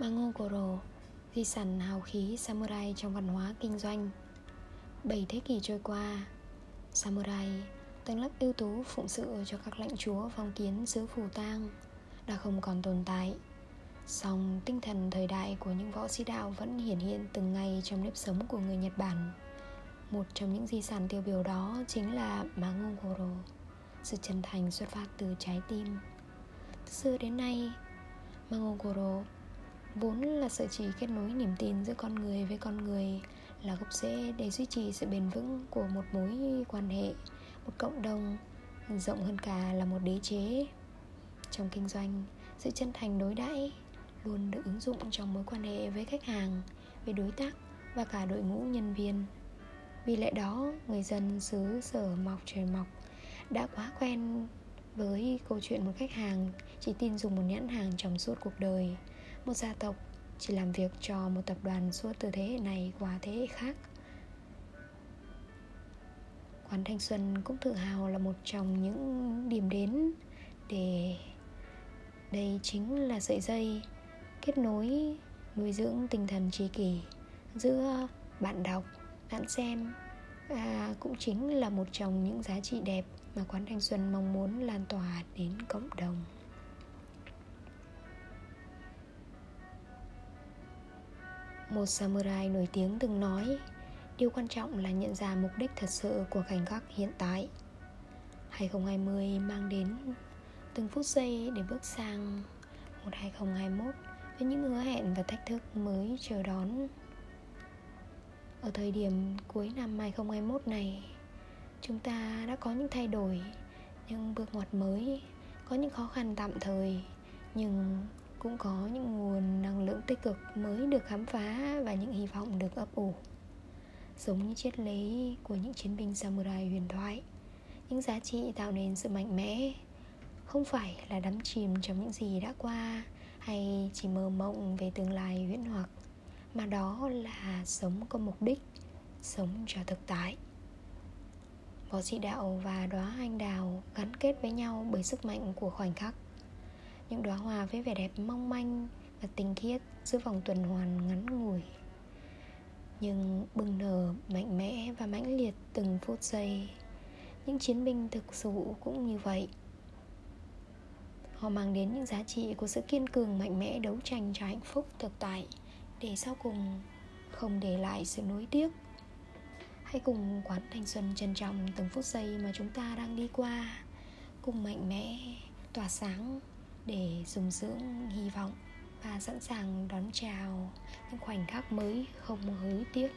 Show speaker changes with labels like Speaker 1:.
Speaker 1: Mangokoro Di sản hào khí samurai trong văn hóa kinh doanh. Bảy thế kỷ trôi qua, Samurai, Tầng lớp ưu tú phụng sự cho các lãnh chúa phong kiến xứ phù tang Đã không còn tồn tại. Song tinh thần thời đại của những võ sĩ đạo vẫn hiển hiện từng ngày trong nếp sống của người Nhật Bản. Một trong những di sản tiêu biểu đó chính là Mangokoro Sự chân thành xuất phát từ trái tim. Từ xưa đến nay Mangokoro vốn là sợi chỉ kết nối niềm tin giữa con người với con người là gốc rễ để duy trì sự bền vững của một mối quan hệ, một cộng đồng, rộng hơn cả là một đế chế. Trong kinh doanh, sự chân thành đối đãi luôn được ứng dụng trong mối quan hệ với khách hàng, với đối tác và cả đội ngũ nhân viên. Vì lẽ đó, người dân xứ sở mọc trời mọc đã quá quen với câu chuyện một khách hàng chỉ tin dùng một nhãn hàng trong suốt cuộc đời một gia tộc chỉ làm việc cho một tập đoàn suốt từ thế hệ này qua thế hệ khác. Quán thanh xuân cũng tự hào là một trong những điểm đến để đây chính là sợi dây kết nối nuôi dưỡng tinh thần tri kỷ giữa bạn đọc bạn xem à, cũng chính là một trong những giá trị đẹp mà quán thanh xuân mong muốn lan tỏa đến cộng đồng. Một samurai nổi tiếng từng nói, Điều quan trọng là nhận ra mục đích thật sự của khoảnh khắc hiện tại. 2020 mang đến từng phút giây để bước sang một 2021 với những hứa hẹn và thách thức mới chờ đón. Ở thời điểm cuối năm 2021 này, Chúng ta đã có những thay đổi, Những bước ngoặt mới, Có những khó khăn tạm thời, Nhưng cũng có những nguồn năng lượng tích cực mới được khám phá và những hy vọng được ấp ủ. Giống như triết lý của những chiến binh samurai huyền thoại, những giá trị tạo nên sự mạnh mẽ không phải là đắm chìm trong những gì đã qua hay chỉ mơ mộng về tương lai huyễn hoặc, mà đó là sống có mục đích, sống cho thực tại. Võ sĩ đạo và đóa anh đào gắn kết với nhau bởi sức mạnh của khoảnh khắc những đóa hoa với vẻ đẹp mong manh và tinh khiết giữa vòng tuần hoàn ngắn ngủi, nhưng bừng nở mạnh mẽ và mãnh liệt từng phút giây. Những chiến binh thực sự cũng như vậy. Họ mang đến những giá trị của sự kiên cường mạnh mẽ đấu tranh cho hạnh phúc thực tại để sau cùng không để lại sự nuối tiếc. Hãy cùng quán thanh xuân trân trọng từng phút giây mà chúng ta đang đi qua, cùng mạnh mẽ, tỏa sáng để dùng dưỡng hy vọng và sẵn sàng đón chào những khoảnh khắc mới không hối tiếc.